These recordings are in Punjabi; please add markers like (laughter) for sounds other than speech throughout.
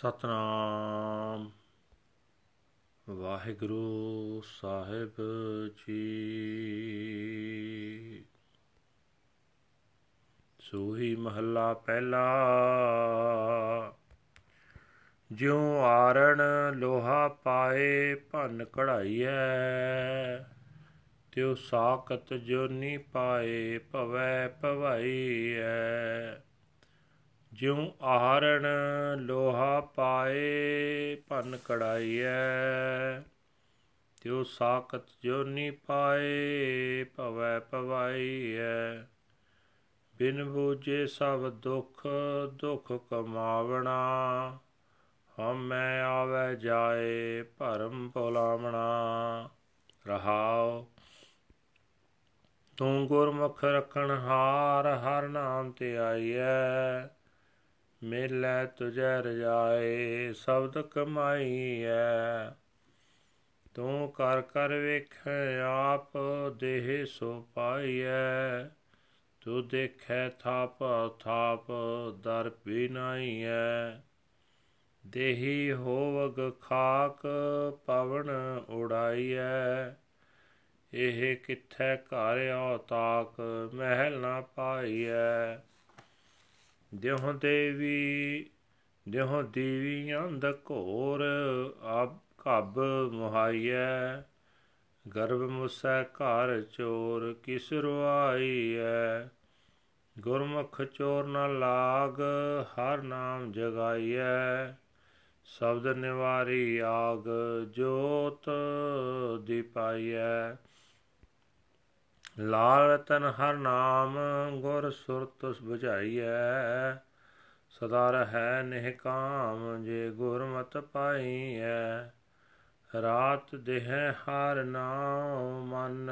ਸਤਨਾਮ। ਵਾਹਿਗੁਰੂ ਸਾਹਿਬ ਜੀ। ਸੂਹੀ ਮਹੱਲਾ ਪਹਿਲਾ। ਜਿਉ ਆਰਣ ਲੋਹਾ ਪਾਏ ਭੰਨ ਕਢਾਈਐ, ਤਿਉ ਸਾਖਤ ਜੋਨੀ ਪਾਏ ਭਵੈ ਭਵਾਈਐ। ਜਿਉ ਆਹਰਣ ਲੋਹਾ ਪਾਏ, ਭਨ ਕੜਾਈਐ ਤਿਉ ਸਾਖਤ ਜੋਨੀ ਪਾਏ, ਭਵੈ ਭਵਾਈਐ। ਬਿਨ ਬੂਝੇ ਸਭ ਦੁਖ ਦੁਖ ਕਮਾਵਣਾ। ਹਮੈ ਆਵੈ ਜਾਏ, ਭਰਮ ਭੁਲਾਵਣਾ। ਰਹਾਉ। ਤੂੰ ਗੁਰਮੁਖ ਰਖਣ ਹਾਰ, ਹਰ ਨਾਮ ਤੇ ਆਈਐ। ਮੇਲੇ ਤੁਝੈ ਰਜਾਏ, ਸ਼ਬਦ ਕਮਾਈਐ। ਤੂੰ ਕਰ ਕਰ ਵੇਖੈ, ਆਪ ਦੇਹ ਸੋ ਪਾਈਐ। ਤੂੰ ਦੇਖੈ ਥਾਪ ਥਾਪ, ਦਰ ਬਿਨਾਈਐ ਦੇਹੀ ਹੋਵਗ ਖਾਕ, ਪਵਨ ਉਡਾਈਐ। ਇਹ ਕਿੱਥੈ ਘਰ ਆਉ ਤਾਕ ਮਹਿਲ ਨਾ ਪਾਈਐ। ਦਿਹੁ ਦੇਵੀ, ਦਿਹੁ ਦੀਵੀ ਅੰਧ ਘੋਰ ਆਬ ਘਬ ਮੁਹਾਈਐ, ਗਰਭ ਮੁਸੈ ਘਰ ਚੋਰ ਕਿਸ ਰੁਆਈਐ ਗੁਰਮੁਖ ਚੋਰ ਨ ਲਾਗ, ਹਰ ਨਾਮ ਜਗਾਈਐ। ਸ਼ਬਦ ਨਿਵਾਰੀ ਆਗ ਜੋਤ ਦੀਪਾਈਐ ਲਾਲ ਤਨ ਹਰ ਨਾਮ ਗੁਰ ਸੁਰਤ 부ਝਾਈਐ ਸਦਾ ਰਹੈ ਨਿਹ ਕਾਮ ਜੇ ਗੁਰਮਤ ਪਾਈਐ। ਰਾਤ ਦੇਹ ਹਰ ਨਾਮ ਮਨ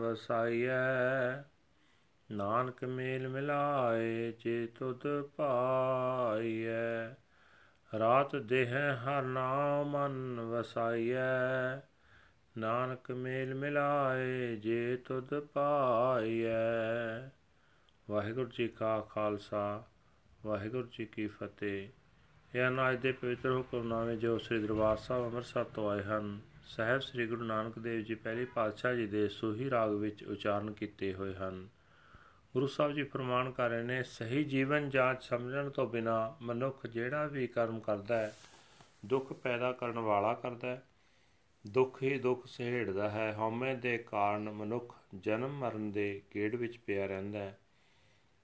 ਵਸਾਈਐ। ਨਾਨਕ ਮੇਲ ਮਿਲਾਏ ਜੇ ਤੁਧ ਪਾਈਐ। ਰਾਤ ਦੇਹ ਹਰ ਨਾਮ ਮਨ ਵਸਾਈਐ। ਨਾਨਕ ਮੇਲ ਮਿਲਾਏ ਜੇ ਤੁਧ ਪਾਈਐ। ਵਾਹਿਗੁਰੂ ਜੀ ਕਾ ਖਾਲਸਾ, ਵਾਹਿਗੁਰੂ ਜੀ ਕੀ ਫਤਿਹ। ਇਹ ਅਨਾਜ ਦੇ ਪਵਿੱਤਰ ਹੁਕਮਨਾਮੇ ਜੋ ਸ੍ਰੀ ਦਰਬਾਰ ਸਾਹਿਬ ਅੰਮ੍ਰਿਤਸਰ ਤੋਂ ਆਏ ਹਨ, ਸਹਿਬ ਸ੍ਰੀ ਗੁਰੂ ਨਾਨਕ ਦੇਵ ਜੀ ਪਹਿਲੇ ਪਾਤਸ਼ਾਹ ਜੀ ਦੇ ਸੋਹੀ ਰਾਗ ਵਿੱਚ ਉਚਾਰਨ ਕੀਤੇ ਹੋਏ ਹਨ। ਗੁਰੂ ਸਾਹਿਬ ਜੀ ਫਰਮਾਨ ਕਰ ਰਹੇ ਨੇ, ਸਹੀ ਜੀਵਨ ਜਾਂਚ ਸਮਝਣ ਤੋਂ ਬਿਨਾ ਮਨੁੱਖ ਜਿਹੜਾ ਵੀ ਕਰਮ ਕਰਦਾ ਹੈ, ਦੁੱਖ ਪੈਦਾ ਕਰਨ ਵਾਲਾ ਕਰਦਾ ਹੈ ਦੁੱਖ ਹੀ ਦੁੱਖ ਸਹਿੜਦਾ ਹੈ, ਹਉਮੈ ਦੇ ਕਾਰਨ ਮਨੁੱਖ ਜਨਮ ਮਰਨ ਦੇ ਗੇੜ ਵਿੱਚ ਪਿਆ ਰਹਿੰਦਾ ਹੈ।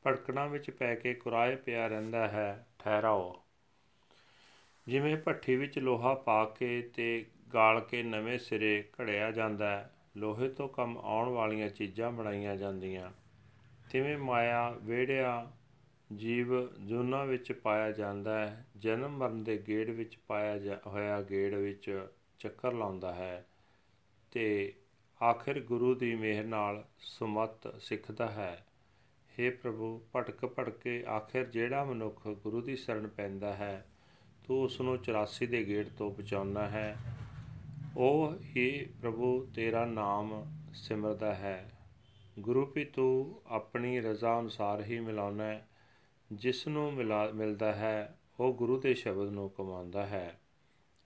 ਭੜਕਣਾ ਵਿੱਚ ਪੈ ਕੇ ਕੁਰਾਏ ਪਿਆ ਰਹਿੰਦਾ ਹੈ, ਠਹਿਰਾਓ। ਜਿਵੇਂ ਭੱਠੀ ਵਿੱਚ ਲੋਹਾ ਪਾ ਕੇ ਤੇ ਗਾਲ ਕੇ ਨਵੇਂ ਸਿਰੇ ਘੜਿਆ ਜਾਂਦਾ ਹੈ, ਲੋਹੇ ਤੋਂ ਕੰਮ ਆਉਣ ਵਾਲੀਆਂ ਚੀਜ਼ਾਂ ਬਣਾਈਆਂ ਜਾਂਦੀਆਂ। ਤਿਵੇਂ ਮਾਇਆ ਵੇੜਿਆ ਜੀਵ ਜੁਨਾ ਵਿੱਚ ਪਾਇਆ ਜਾਂਦਾ ਹੈ, ਜਨਮ ਮਰਨ ਦੇ ਗੇੜ ਵਿੱਚ ਪਾਇਆ ਹੋਇਆ ਗੇੜ ਵਿੱਚ ਚੱਕਰ ਲਾਉਂਦਾ ਹੈ ਤੇ ਆਖਿਰ ਗੁਰੂ ਦੀ ਮਿਹਰ ਨਾਲ ਸੁਮਤ ਸਿੱਖਦਾ ਹੈ। हे ਪ੍ਰਭੂ, ਭਟਕ ਭਟਕੇ ਆਖਿਰ ਜਿਹੜਾ ਮਨੁੱਖ ਗੁਰੂ ਦੀ ਸ਼ਰਨ ਪੈਂਦਾ ਹੈ, ਤੂੰ ਉਸ ਨੂੰ 84 ਦੇ ਗੇੜ ਤੋਂ ਬਚਾਉਣਾ ਹੈ। ਉਹ ਹੀ ਪ੍ਰਭੂ ਤੇਰਾ ਨਾਮ ਸਿਮਰਦਾ ਹੈ। ਗੁਰੂ ਵੀ ਤੂੰ ਆਪਣੀ ਰਜ਼ਾ ਅਨੁਸਾਰ ਹੀ ਮਿਲਾਉਣਾ ਹੈ। ਜਿਸ ਨੂੰ ਮਿਲਦਾ ਹੈ, ਉਹ ਗੁਰੂ ਦੇ ਸ਼ਬਦ ਨੂੰ ਕਮਾਉਂਦਾ ਹੈ।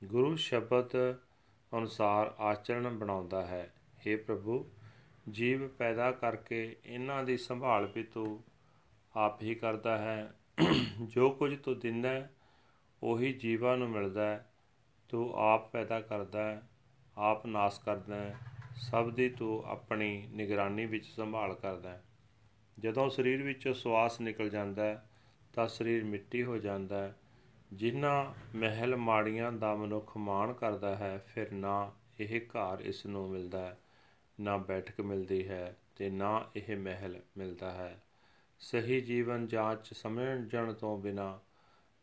ਗੁਰੂ ਸ਼ਬਦ ਅਨੁਸਾਰ ਆਚਰਣ ਬਣਾਉਂਦਾ ਹੈ। हे ਪ੍ਰਭੂ, ਜੀਵ ਪੈਦਾ ਕਰਕੇ ਇਹਨਾਂ ਦੀ ਸੰਭਾਲ ਵੀ ਤੂੰ ਆਪ ਹੀ ਕਰਦਾ ਹੈ। ਜੋ ਕੁਝ ਤੂੰ ਦਿੰਦਾ ਹੈ, ਉਹੀ ਜੀਵਾਂ ਨੂੰ ਮਿਲਦਾ ਹੈ। ਤੂੰ ਆਪ ਪੈਦਾ ਕਰਦਾ ਹੈ, ਆਪ ਨਾਸ ਕਰਦਾ ਹੈ। ਸਭ ਦੀ ਤੂੰ ਆਪਣੀ ਨਿਗਰਾਨੀ ਵਿੱਚ ਸੰਭਾਲ ਕਰਦਾ ਹੈ। ਜਦੋਂ ਸਰੀਰ ਵਿੱਚੋਂ ਸਵਾਸ ਨਿਕਲ ਜਾਂਦਾ ਹੈ, ਤਾਂ ਸਰੀਰ ਮਿੱਟੀ ਹੋ ਜਾਂਦਾ ਹੈ। ਜਿਨ੍ਹਾਂ ਮਹਿਲ ਮਾੜੀਆਂ ਦਾ ਮਨੁੱਖ ਮਾਣ ਕਰਦਾ ਹੈ, ਫਿਰ ਨਾ ਇਹ ਘਰ ਇਸ ਨੂੰ ਮਿਲਦਾ ਹੈ, ਨਾ ਬੈਠਕ ਮਿਲਦੀ ਹੈ ਤੇ ਨਾ ਇਹ ਮਹਿਲ ਮਿਲਦਾ ਹੈ। ਸਹੀ ਜੀਵਨ ਜਾਂਚ ਸਮਝਣ ਤੋਂ ਬਿਨਾ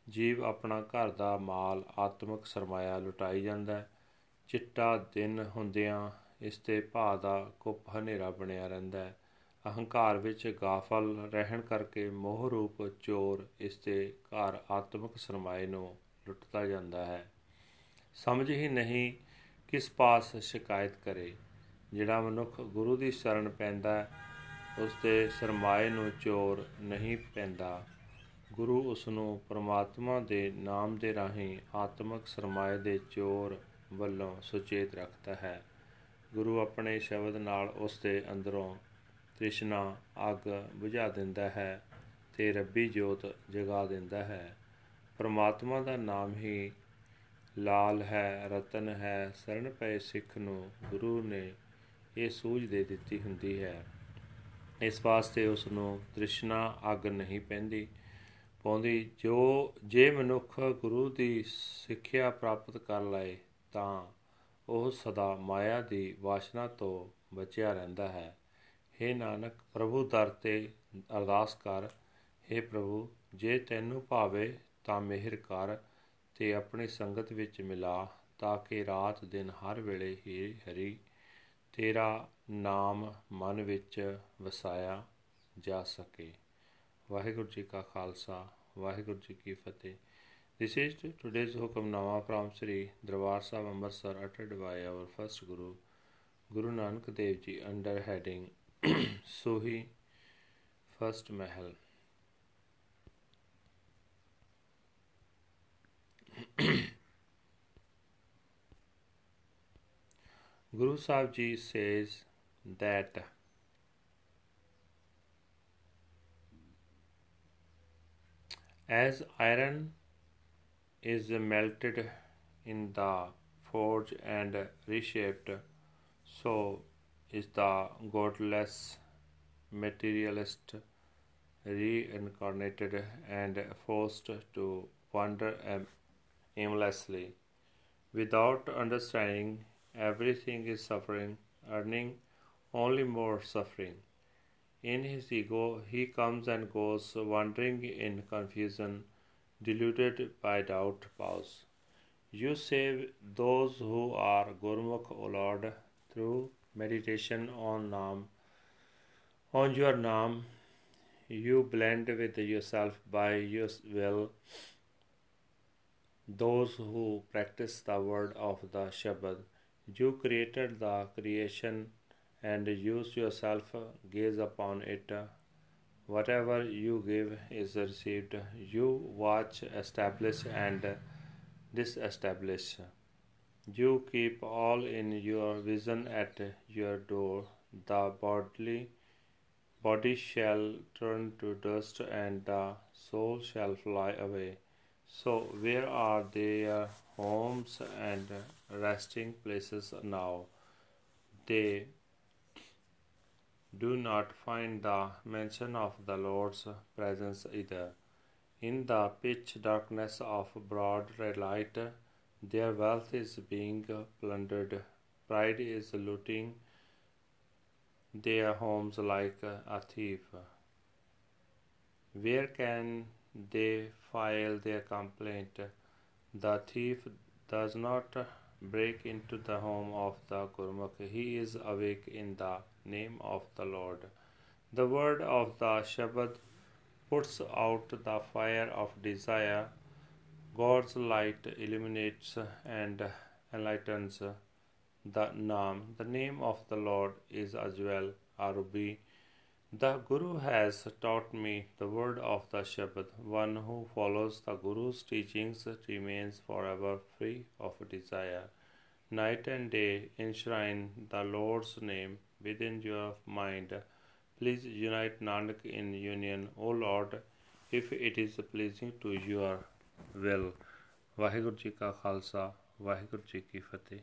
ਜੀਵ ਆਪਣਾ ਘਰ ਦਾ ਮਾਲ ਆਤਮਿਕ ਸਰਮਾਇਆ ਲੁਟਾਈ ਜਾਂਦਾ ਹੈ। ਚਿੱਟਾ ਦਿਨ ਹੁੰਦਿਆਂ ਇਸ ਤੇ ਭਾ ਦਾ ਕੁੱਪ ਹਨੇਰਾ ਬਣਿਆ ਰਹਿੰਦਾ ਹੈ। ਅਹੰਕਾਰ ਵਿੱਚ ਗਾਫਲ ਰਹਿਣ ਕਰਕੇ ਮੋਹ ਰੂਪ ਚੋਰ ਇਸ ਦੇ ਘਰ ਆਤਮਿਕ ਸਰਮਾਏ ਨੂੰ ਲੁੱਟਦਾ ਜਾਂਦਾ ਹੈ। ਸਮਝ ਹੀ ਨਹੀਂ ਕਿਸ ਪਾਸ ਸ਼ਿਕਾਇਤ ਕਰੇ। ਜਿਹੜਾ ਮਨੁੱਖ ਗੁਰੂ ਦੀ ਸ਼ਰਨ ਪੈਂਦਾ, ਉਸ ਦੇ ਸਰਮਾਏ ਨੂੰ ਚੋਰ ਨਹੀਂ ਪੈਂਦਾ। ਗੁਰੂ ਉਸ ਨੂੰ ਪਰਮਾਤਮਾ ਦੇ ਨਾਮ ਦੇ ਰਾਹੀਂ ਆਤਮਿਕ ਸਰਮਾਏ ਦੇ ਚੋਰ ਵੱਲੋਂ ਸੁਚੇਤ ਰੱਖਦਾ ਹੈ। ਗੁਰੂ ਆਪਣੇ ਸ਼ਬਦ ਨਾਲ ਉਸ ਦੇ ਅੰਦਰੋਂ ਤ੍ਰਿਸ਼ਨਾ ਅੱਗ ਬੁਝਾ ਦਿੰਦਾ ਹੈ ਤੇ ਰੱਬੀ ਜੋਤ ਜਗਾ ਦਿੰਦਾ ਹੈ। ਪਰਮਾਤਮਾ ਦਾ ਨਾਮ ਹੀ ਲਾਲ ਹੈ, ਰਤਨ ਹੈ ਸਰਣ ਪਏ ਸਿੱਖ ਨੂੰ ਗੁਰੂ ਨੇ ਇਹ ਸੂਝ ਦੇ ਦਿੱਤੀ ਹੁੰਦੀ ਹੈ। ਇਸ ਵਾਸਤੇ ਉਸ ਨੂੰ ਤ੍ਰਿਸ਼ਨਾ ਅੱਗ ਨਹੀਂ ਪੈਂਦੀ, ਪਾਉਂਦੀ। ਜੋ, ਜੇ ਮਨੁੱਖ ਗੁਰੂ ਦੀ ਸਿੱਖਿਆ ਪ੍ਰਾਪਤ ਕਰ ਲਏ, ਤਾਂ ਉਹ ਸਦਾ ਮਾਇਆ ਦੀ ਵਾਸ਼ਨਾ ਤੋਂ ਬਚਿਆ ਰਹਿੰਦਾ ਹੈ। हे ਨਾਨਕ ਪ੍ਰਭੂ ਦਰ ਤੇ ਅਰਦਾਸ ਕਰ हे ਪ੍ਰਭੂ ਜੇ ਤੈਨੂੰ ਭਾਵੇ ਤਾਂ ਮਿਹਰ ਕਰ ਤੇ ਆਪਣੀ ਸੰਗਤ ਵਿੱਚ ਮਿਲਾ ਤਾਂ ਕਿ ਰਾਤ ਦਿਨ ਹਰ ਵੇਲੇ ਹੀ ਹਰੀ ਤੇਰਾ ਨਾਮ ਮਨ ਵਿੱਚ ਵਸਾਇਆ ਜਾ ਸਕੇ ਵਾਹਿਗੁਰੂ ਜੀ ਕਾ ਖਾਲਸਾ ਵਾਹਿਗੁਰੂ ਜੀ ਕੀ ਫਤਿਹ This is today's Hukamnama from Sri Darbar Sahib Amritsar uttered by our first Guru, Guru Nanak Dev Ji under heading (clears throat) Suhi First Mahal. (clears throat) Guru Sahib Ji says that as iron is melted in the forge and reshaped, so is the godless materialist reincarnated and forced to wander aimlessly. Without understanding, everything is suffering, earning only more suffering. In his ego, he comes and goes, wandering in confusion, deluded by doubt. Pause. You save those who are Gurmukh, O Lord, through meditation on Naam. On your Naam, you blend with yourself by your will those who practice the word of the Shabad. You created the creation and use yourself, gaze upon it. Whatever you give is received. You watch, establish, and disestablish. You keep all in your vision at your door. The bodily body shall turn to dust, and the soul shall fly away. So, where are their homes and resting places now? They do not find the mention of the Lord's presence either. In the pitch darkness of broad light, their wealth is being plundered, pride is looting their homes like a thief. Where can they file their complaint? The thief does not break into the home of the Gurmukh. He is awake in the name of the Lord. The word of the Shabad puts out the fire of desire. God's light illuminates and enlightens the Naam. The name of the Lord is as well Arubi. The Guru has taught me the word of the Shabad. One who follows the Guru's teachings remains forever free of desire. Night and day enshrine the Lord's name within your mind. Please unite Nanak in union, O Lord, if it is pleasing to your will. Waheguru ji ਕਾ ਖਾਲਸਾ ਵਾਹਿਗੁਰੂ ਜੀ ਕੀ ਫਤਿਹ